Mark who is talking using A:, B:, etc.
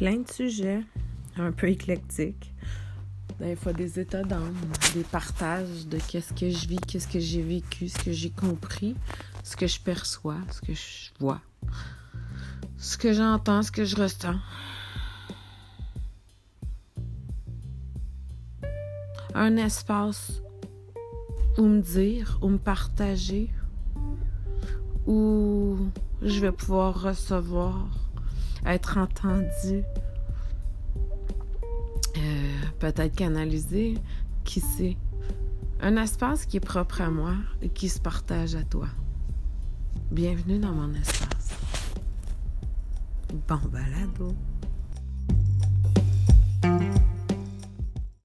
A: plein de sujets, un peu éclectiques. Des fois des états d'âme, des partages de qu'est-ce que je vis, qu'est-ce que j'ai vécu, ce que j'ai compris, ce que je perçois, ce que je vois, ce que j'entends, ce que je ressens. Un espace où me dire, où me partager, où je vais pouvoir recevoir, être entendu, euh, peut-être canalisé, qui sait. Un espace qui est propre à moi et qui se partage à toi. Bienvenue dans mon espace. Bon balado.